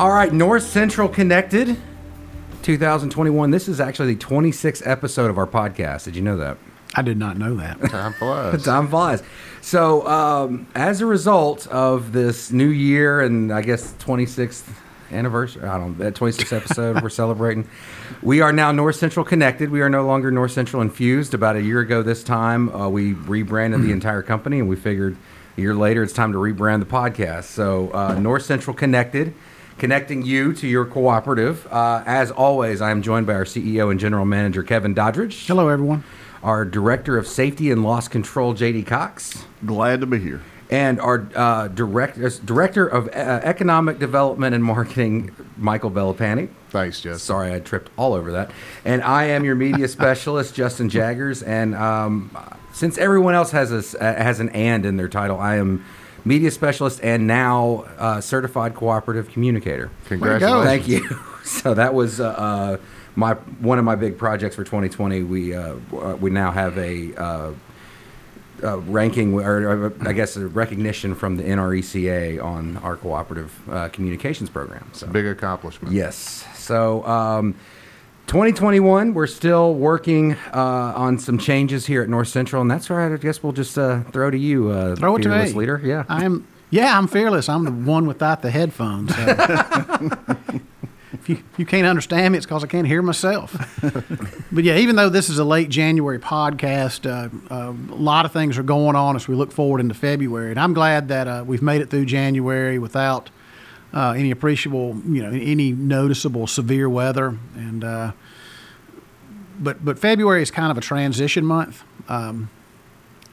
All right, North Central Connected 2021. This is actually the 26th episode of our podcast. Did you know that? I did not know that. Time flies. Time flies. So, um, as a result of this new year and I guess 26th anniversary, I don't that 26th episode we're celebrating, we are now North Central Connected. We are no longer North Central Infused. About a year ago this time, uh, we rebranded the entire company and we figured a year later it's time to rebrand the podcast. So, uh, North Central Connected. Connecting you to your cooperative. Uh, as always, I am joined by our CEO and General Manager, Kevin Doddridge Hello, everyone. our director of safety and loss control, JD Cox, Glad to be here. and our uh, direct, uh, director of uh, economic development and marketing, Michael Bellapani. Thanks, Justin. Sorry, I tripped all over that. And I am your media specialist, Justin Jaggers. And um, since everyone else has a, s- uh, has an "and" in their title, I am media specialist and now uh, certified cooperative communicator. Congratulations. Thank you. So that was uh, uh, my one of my big projects for 2020. We uh, we now have a uh, uh, ranking, or uh, I guess a recognition from the NRECA on our cooperative uh, communications program. So Big accomplishment. yes. So. Um, 2021, we're still working uh, on some changes here at North Central, and that's where I guess we'll just uh, throw to you, uh, Throw it to fearless me. leader. Yeah. I'm yeah, I'm fearless. I'm the one without the headphones. So. if you, you can't understand me, it's because I can't hear myself. but yeah, even though this is a late January podcast, uh, uh, a lot of things are going on as we look forward into February, and I'm glad that uh, we've made it through January without uh, any appreciable, you know, any noticeable severe weather, and uh, but but February is kind of a transition month. Um,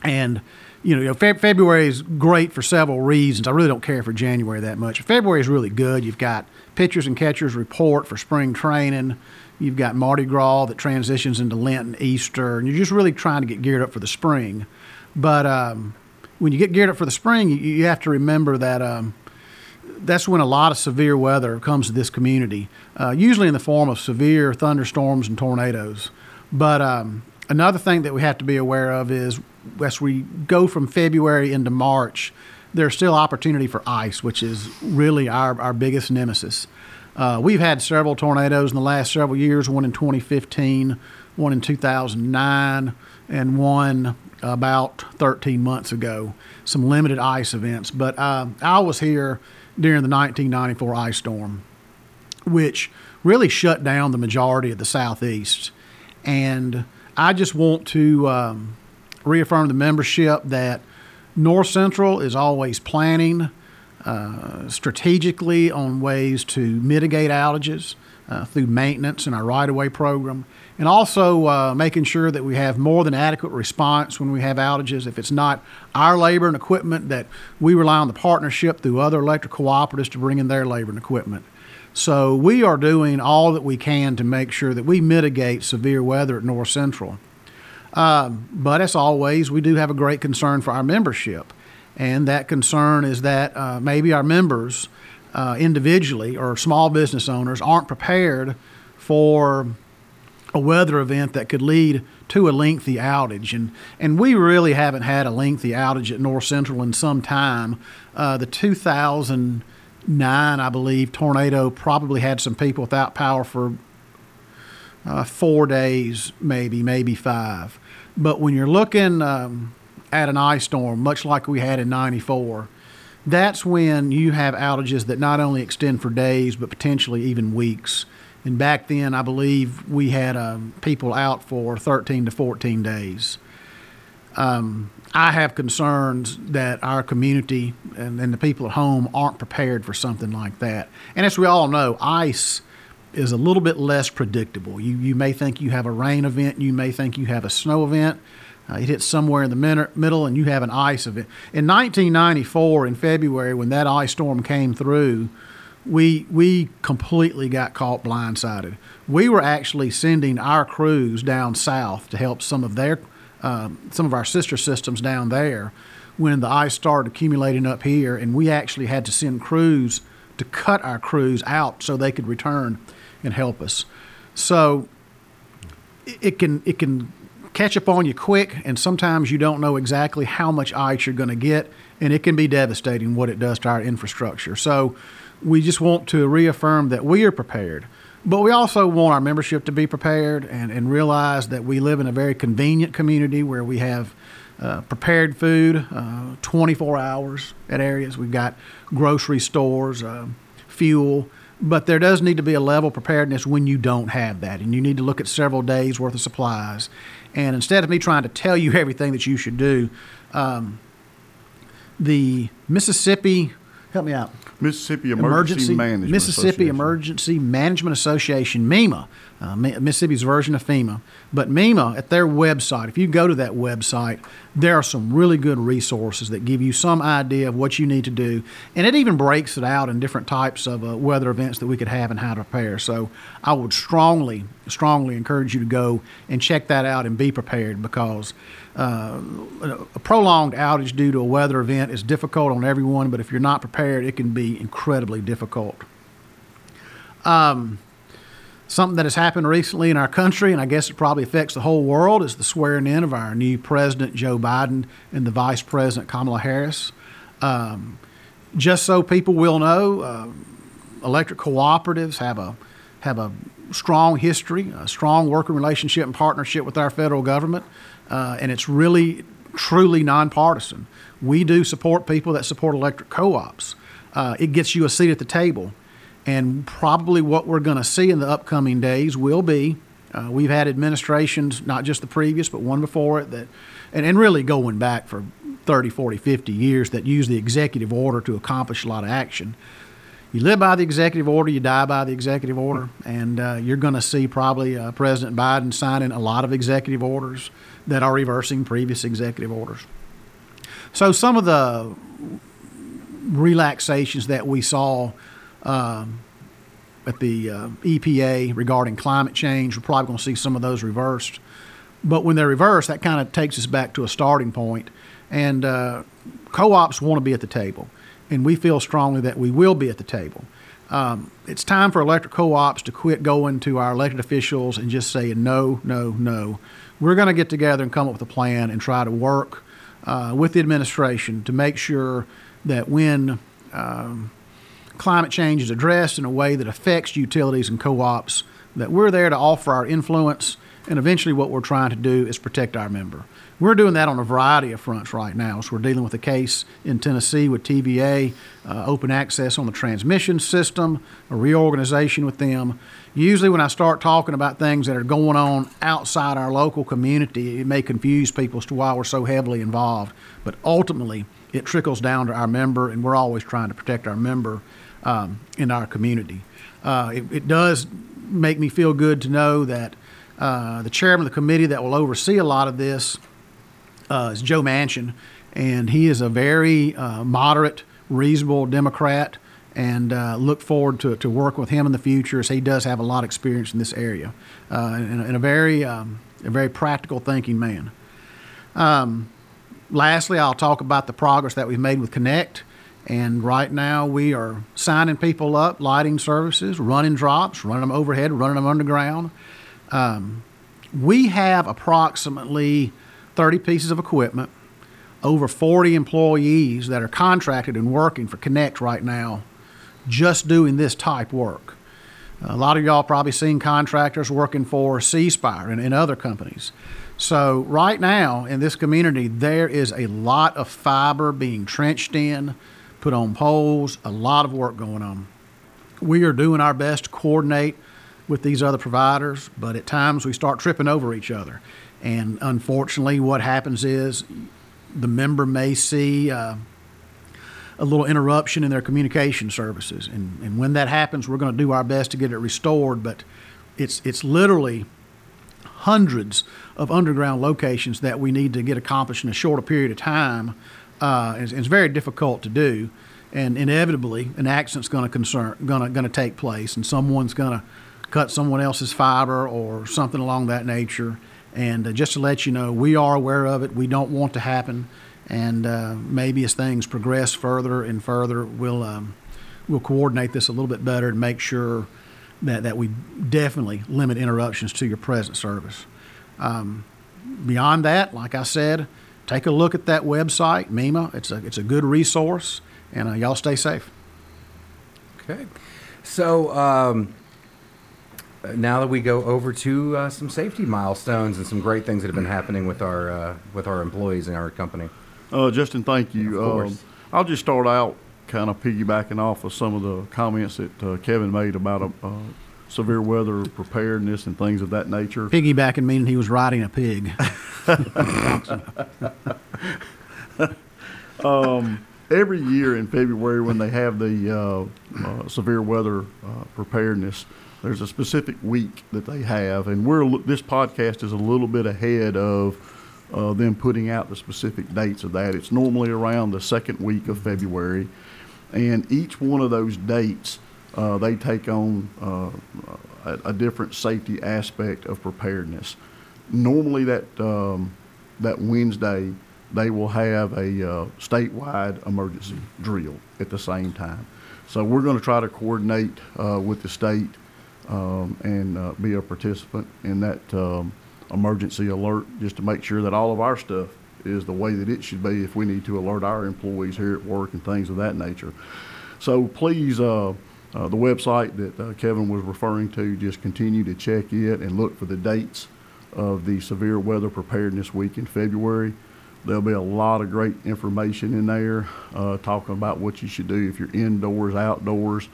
and you know, Feb- February is great for several reasons. I really don't care for January that much. February is really good. You've got pitchers and catchers report for spring training. You've got Mardi Gras that transitions into Lent and Easter, and you're just really trying to get geared up for the spring. But um, when you get geared up for the spring, you, you have to remember that um, that's when a lot of severe weather comes to this community, uh, usually in the form of severe thunderstorms and tornadoes. But um, another thing that we have to be aware of is as we go from February into March, there's still opportunity for ice, which is really our, our biggest nemesis. Uh, we've had several tornadoes in the last several years, one in 2015, one in 2009, and one about 13 months ago. Some limited ice events. But uh, I was here during the 1994 ice storm, which really shut down the majority of the southeast. And I just want to um, reaffirm the membership that North Central is always planning uh, strategically on ways to mitigate outages uh, through maintenance and our right of way program, and also uh, making sure that we have more than adequate response when we have outages. If it's not our labor and equipment, that we rely on the partnership through other electric cooperatives to bring in their labor and equipment. So we are doing all that we can to make sure that we mitigate severe weather at North Central. Um, but as always, we do have a great concern for our membership. And that concern is that uh, maybe our members uh, individually or small business owners aren't prepared for a weather event that could lead to a lengthy outage. And, and we really haven't had a lengthy outage at North Central in some time. Uh, the 2009, I believe, tornado probably had some people without power for uh, four days, maybe, maybe five. But when you're looking um, at an ice storm, much like we had in 94, that's when you have outages that not only extend for days, but potentially even weeks. And back then, I believe we had um, people out for 13 to 14 days. Um, I have concerns that our community and, and the people at home aren't prepared for something like that. And as we all know, ice is a little bit less predictable. You, you may think you have a rain event, you may think you have a snow event. Uh, it hits somewhere in the min- middle, and you have an ice event. In 1994, in February, when that ice storm came through, we we completely got caught blindsided. We were actually sending our crews down south to help some of their um, some of our sister systems down there when the ice started accumulating up here, and we actually had to send crews to cut our crews out so they could return and help us. So it- can it can catch up on you quick, and sometimes you don't know exactly how much ice you're going to get, and it can be devastating what it does to our infrastructure. So, we just want to reaffirm that we are prepared. But we also want our membership to be prepared and, and realize that we live in a very convenient community where we have uh, prepared food uh, 24 hours at areas. We've got grocery stores, uh, fuel, but there does need to be a level of preparedness when you don't have that. And you need to look at several days worth of supplies. And instead of me trying to tell you everything that you should do, um, the Mississippi, help me out. Mississippi Emergency, Management Mississippi Association. Emergency Management Association, MEMA, uh, Mississippi's version of FEMA. But MEMA, at their website, if you go to that website, there are some really good resources that give you some idea of what you need to do. And it even breaks it out in different types of uh, weather events that we could have and how to prepare. So I would strongly, strongly encourage you to go and check that out and be prepared because uh, a prolonged outage due to a weather event is difficult on everyone, but if you're not prepared, it can be incredibly difficult. Um, something that has happened recently in our country, and I guess it probably affects the whole world, is the swearing in of our new president, Joe Biden, and the vice president, Kamala Harris. Um, just so people will know, uh, electric cooperatives have a have a strong history, a strong working relationship and partnership with our federal government, uh, and it's really truly nonpartisan. We do support people that support electric co-ops. Uh, it gets you a seat at the table, and probably what we're going to see in the upcoming days will be. Uh, we've had administrations, not just the previous, but one before it, that, and, and really going back for 30, 40, 50 years, that use the executive order to accomplish a lot of action you live by the executive order, you die by the executive order, and uh, you're going to see probably uh, President Biden signing a lot of executive orders that are reversing previous executive orders. So some of the relaxations that we saw um, at the uh, EPA regarding climate change, we're probably going to see some of those reversed. But when they're reversed, that kind of takes us back to a starting point. and uh, co-ops want to be at the table and we feel strongly that we will be at the table. Um, it's time for electric co-ops to quit going to our elected officials and just saying no, no, no. We're going to get together and come up with a plan and try to work uh, with the administration to make sure that when um, climate change is addressed in a way that affects utilities and co-ops, that we're there to offer our influence. And eventually, what we're trying to do is protect our member. We're doing that on a variety of fronts right now. So we're dealing with a case in Tennessee with TVA, uh, open access on the transmission system, a reorganization with them. Usually, when I start talking about things that are going on outside our local community, it may confuse people as to why we're so heavily involved. But ultimately, it trickles down to our member, and we're always trying to protect our member um, in our community. Uh, it, it does make me feel good to know that uh, the chairman of the committee that will oversee a lot of this uh, is Joe Manchin, and he is a very uh, moderate, reasonable Democrat, and uh, look forward to, to working with him in the future as he does have a lot of experience in this area, uh, and, and a very um, a very practical thinking man. Um, lastly, I'll talk about the progress that we've made with Connect. And right now, we are signing people up, lighting services, running drops, running them overhead, running them underground. Um, we have approximately 30 pieces of equipment, over 40 employees that are contracted and working for Connect right now, just doing this type work. A lot of y'all probably seen contractors working for C Spire and, and other companies. So right now in this community, there is a lot of fiber being trenched in, put on poles, a lot of work going on. We are doing our best to coordinate with these other providers, but at times we start tripping over each other. And unfortunately, what happens is the member may see uh, a little interruption in their communication services. And, and when that happens, we're going to do our best to get it restored. But it's, it's literally hundreds of underground locations that we need to get accomplished in a shorter period of time. Uh, it's, it's very difficult to do. And inevitably, an accident's going to concern, going to, take place, and someone's going to cut someone else's fiber or something along that nature. And uh, just to let you know, we are aware of it. We don't want to happen. And uh, maybe as things progress further and further, we'll um, we'll coordinate this a little bit better and make sure that, that we definitely limit interruptions to your present service. Um, beyond that, like I said, take a look at that website, MEMA. It's a it's a good resource, and uh, y'all stay safe. Okay, so um, now that we go over to uh, some safety milestones and some great things that have been happening with our uh, with our employees in our company. Uh, Justin, thank you. Um, I'll just start out kind of piggybacking off of some of the comments that uh, Kevin made about uh, severe weather preparedness and things of that nature. Piggybacking meaning he was riding a pig. um, every year in February when they have the uh, uh, severe weather uh, preparedness, there's a specific week that they have, and we're this podcast is a little bit ahead of uh, them putting out the specific dates of that. It's normally around the second week of February, and each one of those dates uh, they take on uh, a, a, different safety aspect of preparedness. Normally, that um, that Wednesday they will have a uh, statewide emergency drill at the same time. So we're going to try to coordinate uh, with the state um, and uh, be a participant in that um, emergency alert just to make sure that all of our stuff is the way that it should be if we need to alert our employees here at work and things of that nature. So please, uh, the website that uh, Kevin was referring to, just continue to check it and look for the dates of the Severe Weather Preparedness Week in February. There'll be a lot of great information in there uh, talking about what you should do if you're indoors, outdoors,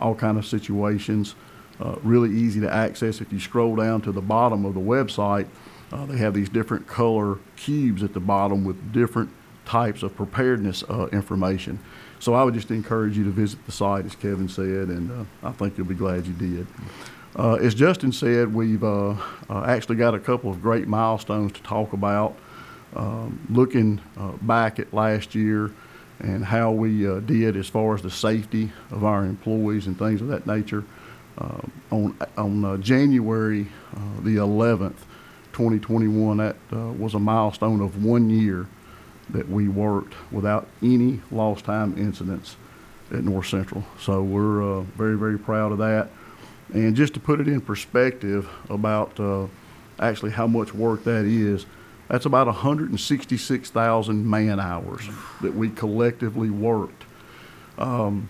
all kind of situations. Uh, really easy to access. If you scroll down to the bottom of the website, uh, they have these different color cubes at the bottom with different types of preparedness uh, information. So I would just encourage you to visit the site, as Kevin said, and uh, I think you'll be glad you did. Uh, as Justin said, we've uh, actually got a couple of great milestones to talk about. Um, looking back at last year, and how we did as far as the safety of our employees and things of that nature. Uh, on on uh, January uh, the 11th, 2021, that was a milestone of one year that we worked without any lost time incidents at North Central. So we're very, very proud of that. And just to put it in perspective about uh, actually how much work that is, that's about 166,000 man hours that we collectively worked. Um,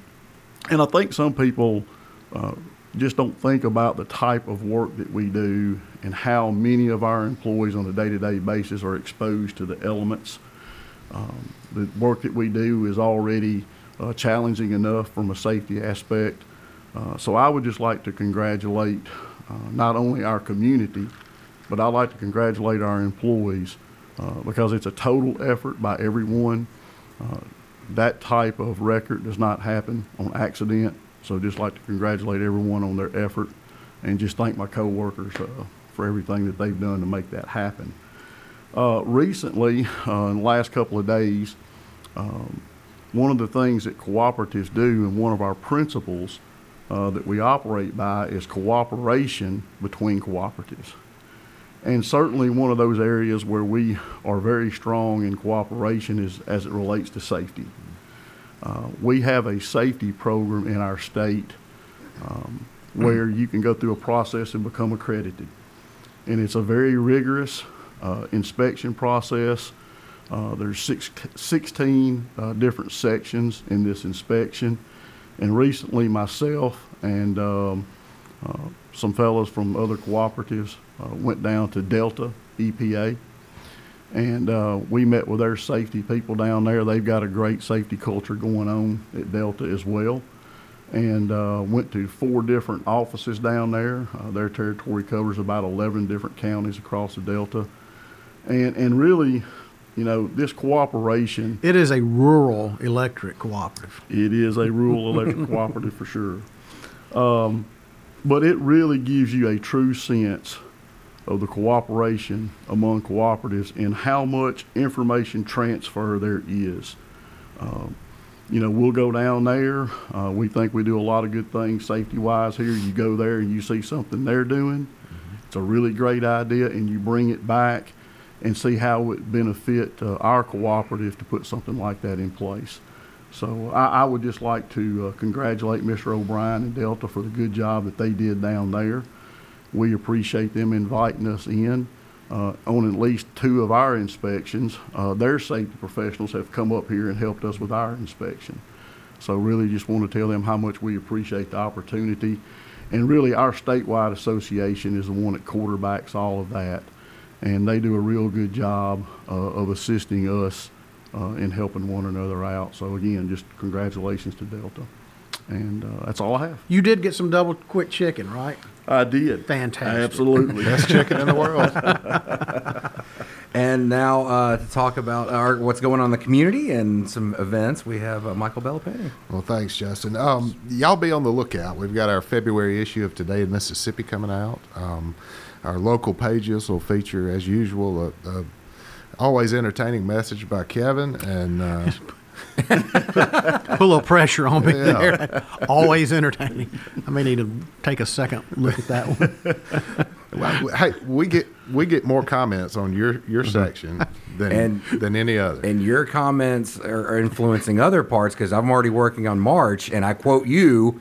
and I think some people uh, just don't think about the type of work that we do and how many of our employees on a day-to-day basis are exposed to the elements. Um, the work that we do is already uh, challenging enough from a safety aspect. Uh, so I would just like to congratulate uh, not only our community, but I'd like to congratulate our employees uh, because it's a total effort by everyone. Uh, that type of record does not happen on accident. So just like to congratulate everyone on their effort and just thank my coworkers for everything that they've done to make that happen. Uh, recently, uh, in the last couple of days, um, one of the things that cooperatives do and one of our principles uh, that we operate by is cooperation between cooperatives. And certainly one of those areas where we are very strong in cooperation is as it relates to safety. Uh, we have a safety program in our state um, where you can go through a process and become accredited. And it's a very rigorous inspection process. Uh, there's six, 16 uh, different sections in this inspection. And recently, myself and um, uh, some fellows from other cooperatives uh, went down to Delta EPA and uh, we met with their safety people down there. They've got a great safety culture going on at Delta as well. And uh, went to four different offices down there. Uh, their territory covers about 11 different counties across the Delta. And, and really, you know, this cooperation. It is a rural electric cooperative. It is a rural electric cooperative for sure. Um, but it really gives you a true sense of the cooperation among cooperatives and how much information transfer there is. Um, you know, we'll go down there. Uh, we think we do a lot of good things safety wise here. You go there and you see something they're doing. Mm-hmm. It's a really great idea, and you bring it back and see how it would benefit uh, our cooperative to put something like that in place. So I, I would just like to uh, congratulate Mr. O'Brien and Delta for the good job that they did down there. We appreciate them inviting us in. uh, on at least two of our inspections, uh, their safety professionals have come up here and helped us with our inspection. So really just want to tell them how much we appreciate the opportunity. And really, our statewide association is the one that quarterbacks all of that. And they do a real good job uh, of assisting us uh, in helping one another out. So again, just congratulations to Delta. And uh, that's all I have. You did get some double quick chicken, right? I did. Fantastic. Absolutely. Best chicken in the world. And now uh, to talk about our, what's going on in the community and some events, we have uh, Michael Bellapani. Well, thanks, Justin. Um, y'all be on the lookout. We've got our February issue of Today in Mississippi coming out. Um, our local pages will feature, as usual, a, a always entertaining message by Kevin and. Uh, Put a little pressure on me Yeah. there. Always entertaining. I may need to take a second look at that one. well, hey, we get we get more comments on your your section than And- than any other. And your comments are, are influencing other parts because I'm already working on March, and I quote you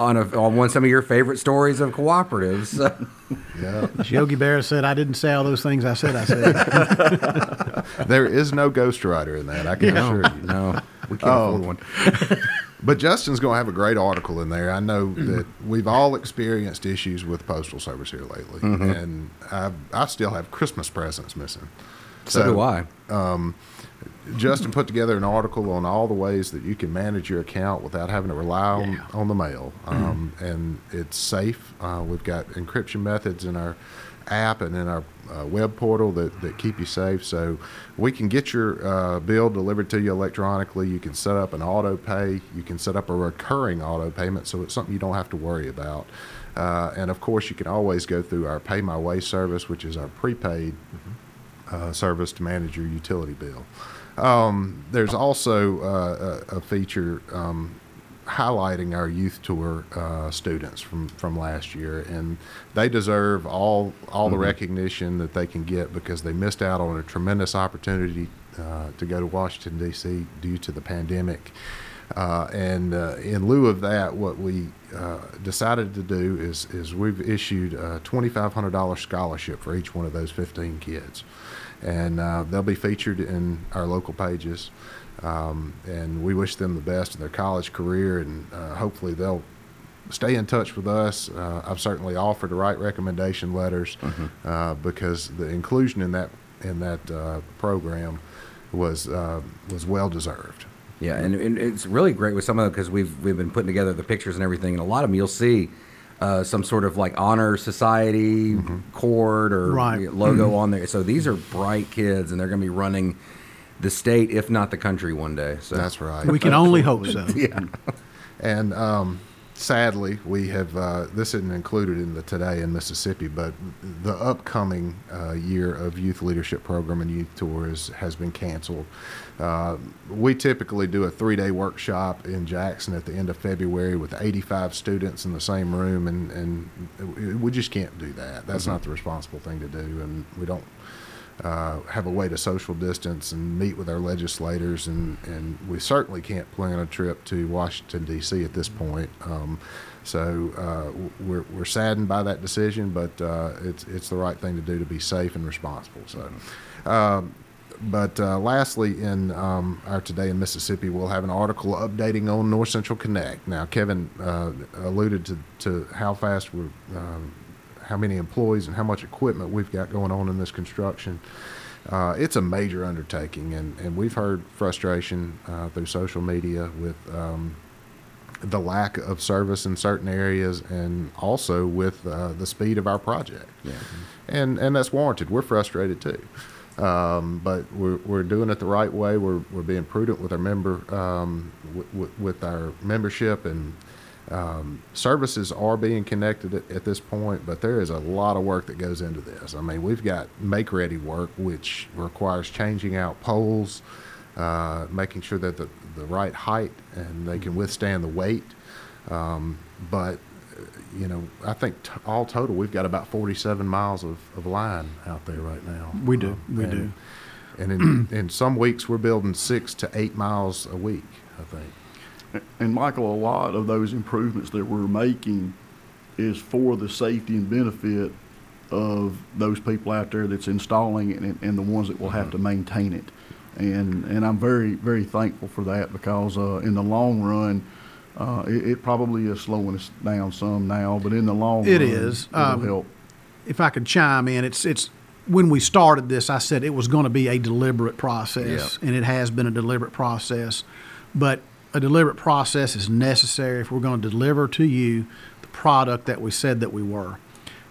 on a, on one some of your favorite stories of cooperatives. yeah, Yogi Berra said, I didn't say all those things I said I said. there is no ghostwriter in that. I can assure you. no, we can't Oh. afford one. But Justin's going to have a great article in there. I know mm-hmm. that we've all experienced issues with postal service here lately, mm-hmm. and I, I still have Christmas presents missing. So, do I. Um, Justin put together an article on all the ways that you can manage your account without having to rely on, Yeah. on the mail. Um, and it's safe. Uh, we've got encryption methods in our app and in our uh, web portal that, that keep you safe. So we can get your uh, bill delivered to you electronically. You can set up an auto pay. You can set up a recurring auto payment so it's something you don't have to worry about. Uh, and of course, you can always go through our Pay My Way service, which is our prepaid uh, service to manage your utility bill. Um, there's also uh, a, a feature um, highlighting our youth tour uh, students from, from last year, and they deserve all all the recognition that they can get because they missed out on a tremendous opportunity uh, to go to Washington D.C. due to the pandemic. Uh, and uh, in lieu of that, what we uh, decided to do is is we've issued a twenty five hundred dollars scholarship for each one of those fifteen kids, and uh, they'll be featured in our local pages. Um, and we wish them the best in their college career, and uh, hopefully they'll stay in touch with us. Uh, I've certainly offered to write recommendation letters uh, because the inclusion in that in that uh, program was uh, was well deserved. Yeah, and, and it's really great with some of them because we've we've been putting together the pictures and everything, and a lot of them you'll see uh, some sort of like honor society cord or Right. logo on there. So these are bright kids, and they're going to be running the state, if not the country, one day. So That's right. We can only hope so. yeah, And um, sadly, we have uh, this isn't included in the today in Mississippi, but the upcoming uh, year of youth leadership program and youth tours has been canceled. Uh, we typically do a three-day workshop in Jackson at the end of February with 85 students in the same room, and, and we just can't do that. That's not the responsible thing to do, and we don't uh, have a way to social distance and meet with our legislators, and, and we certainly can't plan a trip to Washington D.C. at this point. Um, so uh, we're, we're saddened by that decision, but uh, it's it's the right thing to do to be safe and responsible. So. Um, but uh, lastly, in um, our Today in Mississippi, we'll have an article updating on North Central Connect. Now, Kevin uh, alluded to, to how fast we're, um, how many employees and how much equipment we've got going on in this construction. Uh, it's a major undertaking, and, and we've heard frustration uh, through social media with um, the lack of service in certain areas, and also with uh, the speed of our project. Yeah. And and that's warranted. We're frustrated too, um, but we're we're doing it the right way. We're we're being prudent with our member um, w- w- with our membership and. Um, services are being connected at, at this point, but there is a lot of work that goes into this. I mean, we've got make ready work, which requires changing out poles, uh, making sure that the, the right height and they can withstand the weight. Um, but, you know, I think t- all total, we've got about 47 miles of, of line out there right now. We do. Um, We and, do. And in, in some weeks, we're building six to eight miles a week, I think. And Michael, a lot of those improvements that we're making is for the safety and benefit of those people out there that's installing it and, and the ones that will have to maintain it. And, and I'm very, very thankful for that because uh, in the long run, uh, it, it probably is slowing us down some now, but in the long It run, is. it'll Um, help. if I could chime in, it's it's when we started this, I said it was going to be a deliberate process, and it has been a deliberate process. But a deliberate process is necessary if we're going to deliver to you the product that we said that we were,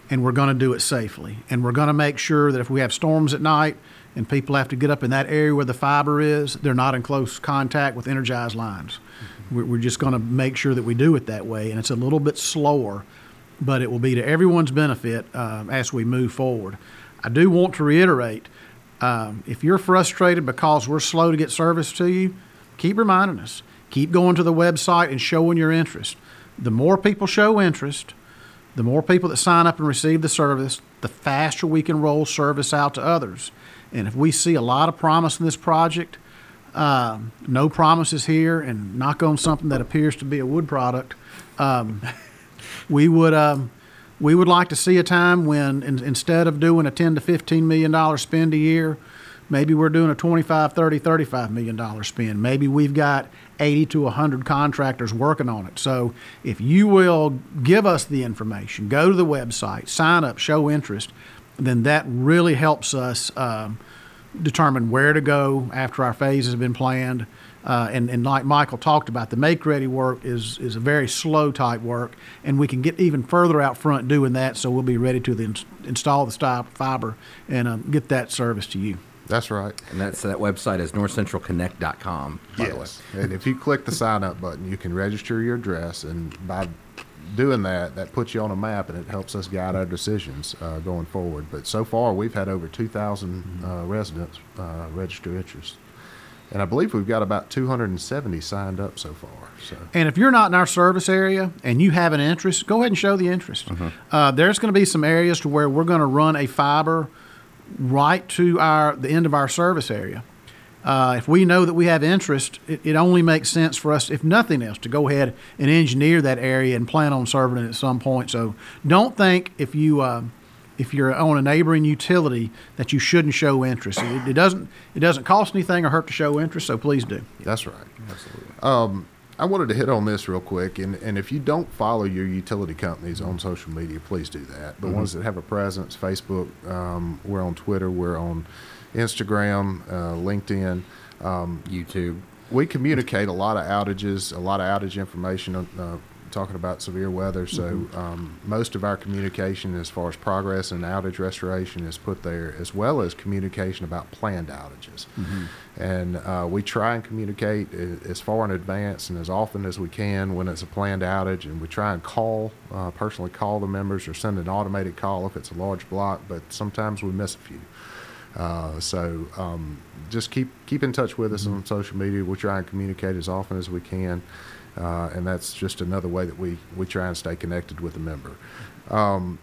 and we're going to do it safely, and we're going to make sure that if we have storms at night and people have to get up in that area where the fiber is, they're not in close contact with energized lines. We're, we're just going to make sure that we do it that way, and it's a little bit slower but it will be to everyone's benefit um, as we move forward. I do want to reiterate um, if you're frustrated because we're slow to get service to you, keep reminding us. Keep going to the website and showing your interest. The more people show interest, the more people that sign up and receive the service, the faster we can roll service out to others. And if we see a lot of promise in this project, um, no promises here, and knock on something that appears to be a wood product, um, we would um, we would like to see a time when in, instead of doing a 10 to 15 million dollar spend a year maybe we're doing a 25 30 35 million dollar spend maybe we've got 80 to 100 contractors working on it so if you will give us the information go to the website sign up show interest then that really helps us um, determine where to go after our phases have been planned. Uh, and, and like Michael talked about, the make ready work is, is a very slow type work, and we can get even further out front doing that. So we'll be ready to the, install the fiber and um, get that service to you. That's right. And that's that website is northcentralconnect.com. By the way. Yes. And if you click the sign up button, you can register your address. And by doing that, that puts you on a map and it helps us guide our decisions uh, going forward. But so far, we've had over 2,000 uh, residents uh, register interest. And I believe we've got about 270 signed up so far. So And if you're not in our service area and you have an interest, go ahead and show the interest. Uh, there's going to be some areas to where we're going to run a fiber right to our the end of our service area. Uh, if we know that we have interest, it, it only makes sense for us, if nothing else, to go ahead and engineer that area and plan on serving it at some point. So don't think if you uh, if you're on a neighboring utility that you shouldn't show interest. It, it doesn't it doesn't cost anything or hurt to show interest. So please do. that's right. Um, I wanted to hit on this real quick, and, and if you don't follow your utility companies on social media, please do that. The ones that have a presence, Facebook, um, we're on Twitter, we're on Instagram, uh, LinkedIn. Um, YouTube. we communicate a lot of outages, a lot of outage information, uh, talking about severe weather. So um, most of our communication, as far as progress and outage restoration, is put there, as well as communication about planned outages. And uh, we try and communicate as far in advance and as often as we can when it's a planned outage. And we try and call, uh, personally call the members or send an automated call if it's a large block. But sometimes we miss a few. Uh, so um, just keep keep in touch with us on social media. We'll try and communicate as often as we can, uh, and that's just another way that we we try and stay connected with the member. Um,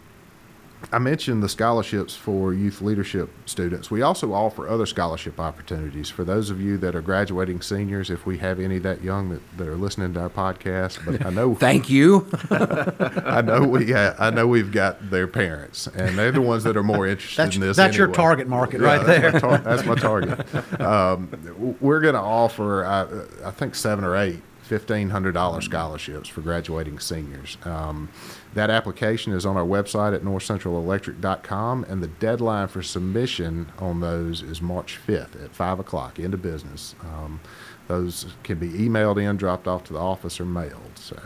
I mentioned the scholarships for youth leadership students. We also offer other scholarship opportunities for those of you that are graduating seniors. If we have any that young that, that are listening to our podcast, but I know Thank you. I know we uh, I know we've got their parents, and they're the ones that are more interested That's, in this. that's your target market Yeah, right that's there. My tar- that's my target. Um, we're going to offer, uh, I think, seven or eight $1,500 scholarships for graduating seniors. Um, that application is on our website at northcentralelectric.com, and the deadline for submission on those is March 5th at 5 o'clock, into business. Um, those can be emailed in, dropped off to the office, or mailed. So,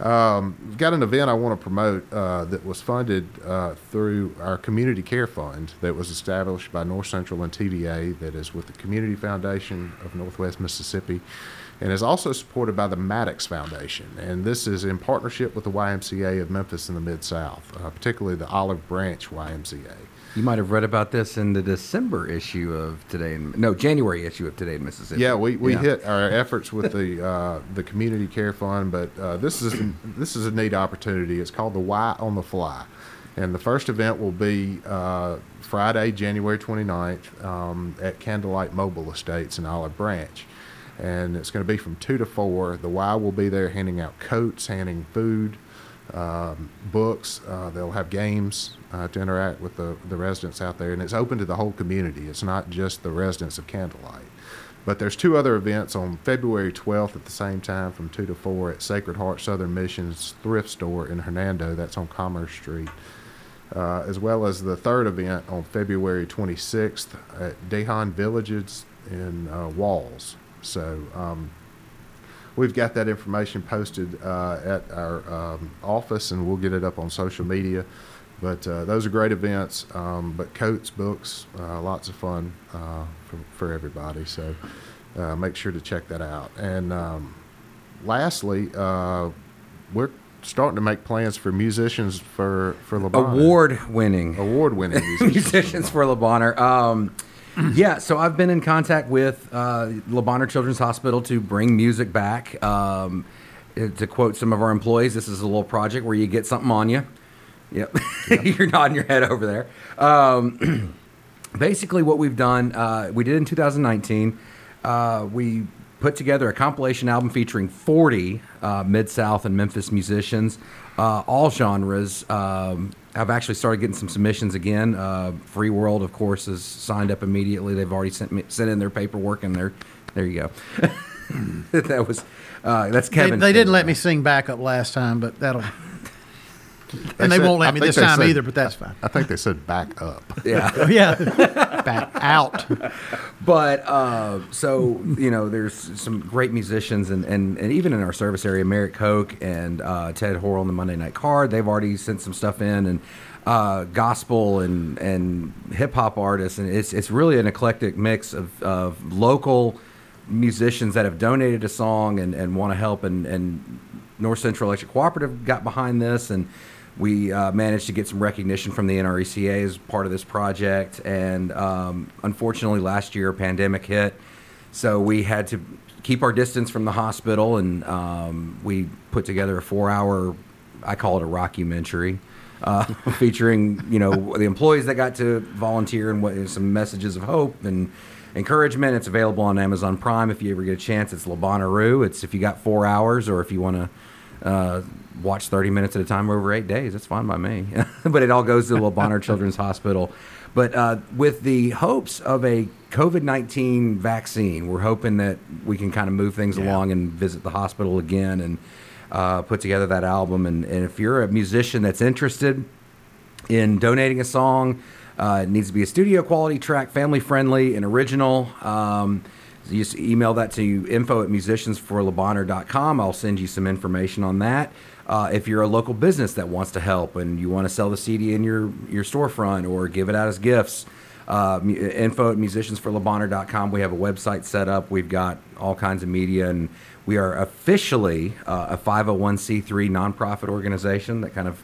um, we've got an event I want to promote uh, that was funded uh, through our community care fund that was established by North Central and TVA, that is with the Community Foundation of Northwest Mississippi, and is also supported by the Maddox Foundation. And this is in partnership with the YMCA of Memphis in the Mid South, uh, particularly the Olive Branch YMCA. You might have read about this in the December issue of Today in no January issue of Today in Mississippi. Yeah, we, we Yeah. hit our efforts with the uh, the community care fund, but uh, this is this is a neat opportunity. It's called the Y on the Fly, and the first event will be uh, Friday, January 29th um, at Candlelight Mobile Estates in Olive Branch, and it's going to be from two to four. The Y will be there handing out coats, handing food. um, books. Uh, they'll have games uh, to interact with the, the residents out there, and it's open to the whole community. It's not just the residents of Candlelight. But there's two other events on February 12th at the same time from 2 to 4 at Sacred Heart Southern Missions Thrift Store in Hernando. That's on Commerce Street. Uh, as well as the third event on February 26th at Dehan Villages in uh, Walls. So um, we've got that information posted uh, at our um, office, and we'll get it up on social media. But uh, those are great events. Um, but coats, books, uh, lots of fun uh, for, for everybody. So uh, make sure to check that out. And um, lastly, uh, we're starting to make plans for musicians for for Le Bonheur. Award winning. award winning musicians. musicians for Le Bonheur. Um, yeah, so I've been in contact with uh, Le Bonheur Children's Hospital to bring music back. Um, to quote some of our employees, this is a little project where you get something on you. Yep, you're nodding your head over there. Um, basically, what we've done, uh, we did in 2019. Uh, we put together a compilation album featuring 40 uh, Mid South and Memphis musicians, uh, all genres. Um, I've actually started getting some submissions again. Uh, Free World, of course, has signed up immediately. They've already sent me, sent in their paperwork, and they're there. You go. that was uh, that's They, Kevin. they didn't let me sing backup last time, but that'll. And they said- won't I let me this time said- either, but that's fine. I think they said back up. Yeah. Oh, yeah, back out. But uh, so you know, there's some great musicians, and, and, and even in our service area, Merrick Koch and uh, Ted Horrell on the Monday Night Card, they've already sent some stuff in, and uh, gospel and and hip hop artists, and it's it's really an eclectic mix of, of local musicians that have donated a song and, and want to help, and, and North Central Electric Cooperative got behind this, and we uh, managed to get some recognition from the NRECA as part of this project. And um, unfortunately, last year a pandemic hit, so we had to keep our distance from the hospital, and um, we put together a four-hour, I call it a rockumentary. Uh, featuring you know the employees that got to volunteer and what some messages of hope and encouragement. It's available on Amazon Prime if you ever get a chance. It's Le Bonnaroo. It's if you got four hours or if you want to uh, watch 30 minutes at a time over eight days. It's fine by me. but it all goes to the Le Bonheur Children's Hospital. But uh, with the hopes of a COVID 19 vaccine, we're hoping that we can kind of move things along and visit the hospital again and uh, put together that album. And, and if you're a musician that's interested, in donating a song. Uh, it needs to be a studio quality track, family friendly, and original. Um, you just email that to info at musiciansforlebonheur.com. I'll send you some information on that. Uh, if you're a local business that wants to help and you want to sell the CD in your, your storefront or give it out as gifts, uh, info at musiciansforlebonheur.com. We have a website set up. We've got all kinds of media, and we are officially uh, a 501c3 nonprofit organization that kind of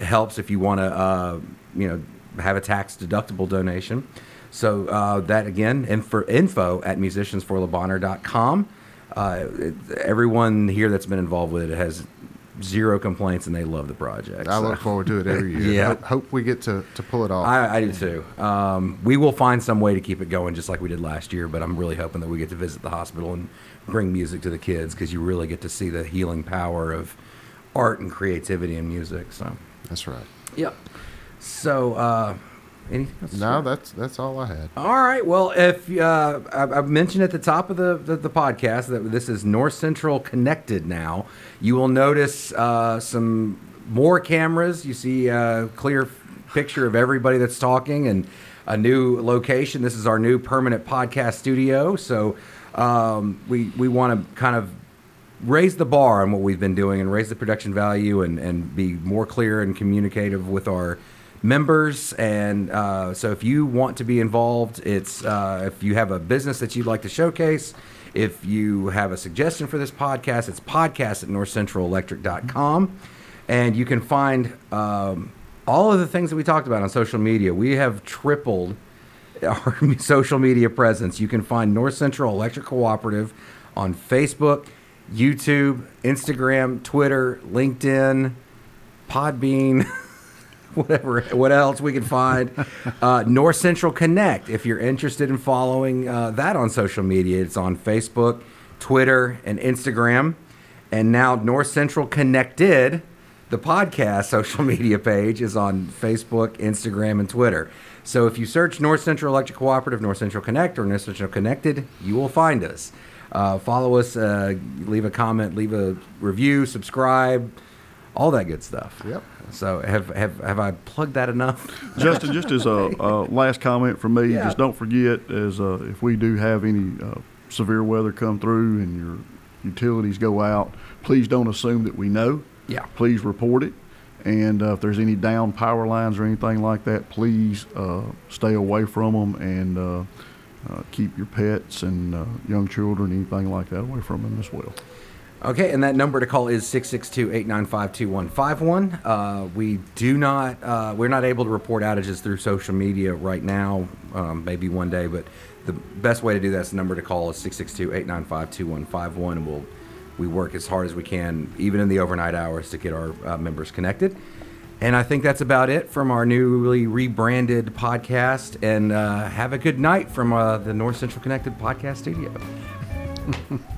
helps if you want to, uh, you know, have a tax deductible donation. So uh, that again, info, info at musiciansforlebonheur.com. Uh, everyone here that's been involved with it has zero complaints and they love the project. I So- look forward to it every year. Yeah. Hope, hope we get to, to pull it off. I, I do too. Um, we will find some way to keep it going, just like we did last year. But I'm really hoping that we get to visit the hospital and bring music to the kids because you really get to see the healing power of art and creativity and music. So, That's right. yep. So, uh, anything else? No, that's that's all I had. All right. Well, if uh, I, I mentioned at the top of the, the, the podcast that this is North Central connected now, you will notice uh, some more cameras. You see a clear picture of everybody that's talking and a new location. This is our new permanent podcast studio. So um, we we want to kind of raise the bar on what we've been doing and raise the production value and, and be more clear and communicative with our members and uh, so if you want to be involved it's uh, if you have a business that you'd like to showcase if you have a suggestion for this podcast it's podcast at northcentralelectric.com and you can find um, all of the things that we talked about on social media. We have tripled our social media presence. You can find North Central Electric Cooperative on Facebook, YouTube, Instagram, Twitter, LinkedIn, Podbean, whatever, what else we can find. Uh, North Central Connect, if you're interested in following uh, that on social media, it's on Facebook, Twitter, and Instagram. And now North Central Connected The podcast social media page is on Facebook, Instagram, and Twitter. So if you search North Central Electric Cooperative, North Central Connect, or North Central Connected, you will find us. Uh, follow us, uh, leave a comment, leave a review, subscribe, all that good stuff. Yep. So have have have I plugged that enough? Justin, just as a, a last comment from me, Yeah. just don't forget as uh, if we do have any uh, severe weather come through and your utilities go out, please don't assume that we know. Yeah. Please report it. And uh, if there's any down power lines or anything like that, please uh, stay away from them and uh, uh, keep your pets and uh, young children, anything like that, away from them as well. Okay, and that number to call is 662-895-2151. Uh, we do not, uh, we're not able to report outages through social media right now, um, maybe one day, but the best way to do that is the number to call is 662-895-2151, and we'll, we work as hard as we can, even in the overnight hours, to get our uh, members connected. And I think that's about it from our newly rebranded podcast. And uh, have a good night from uh, the North Central Connected podcast studio.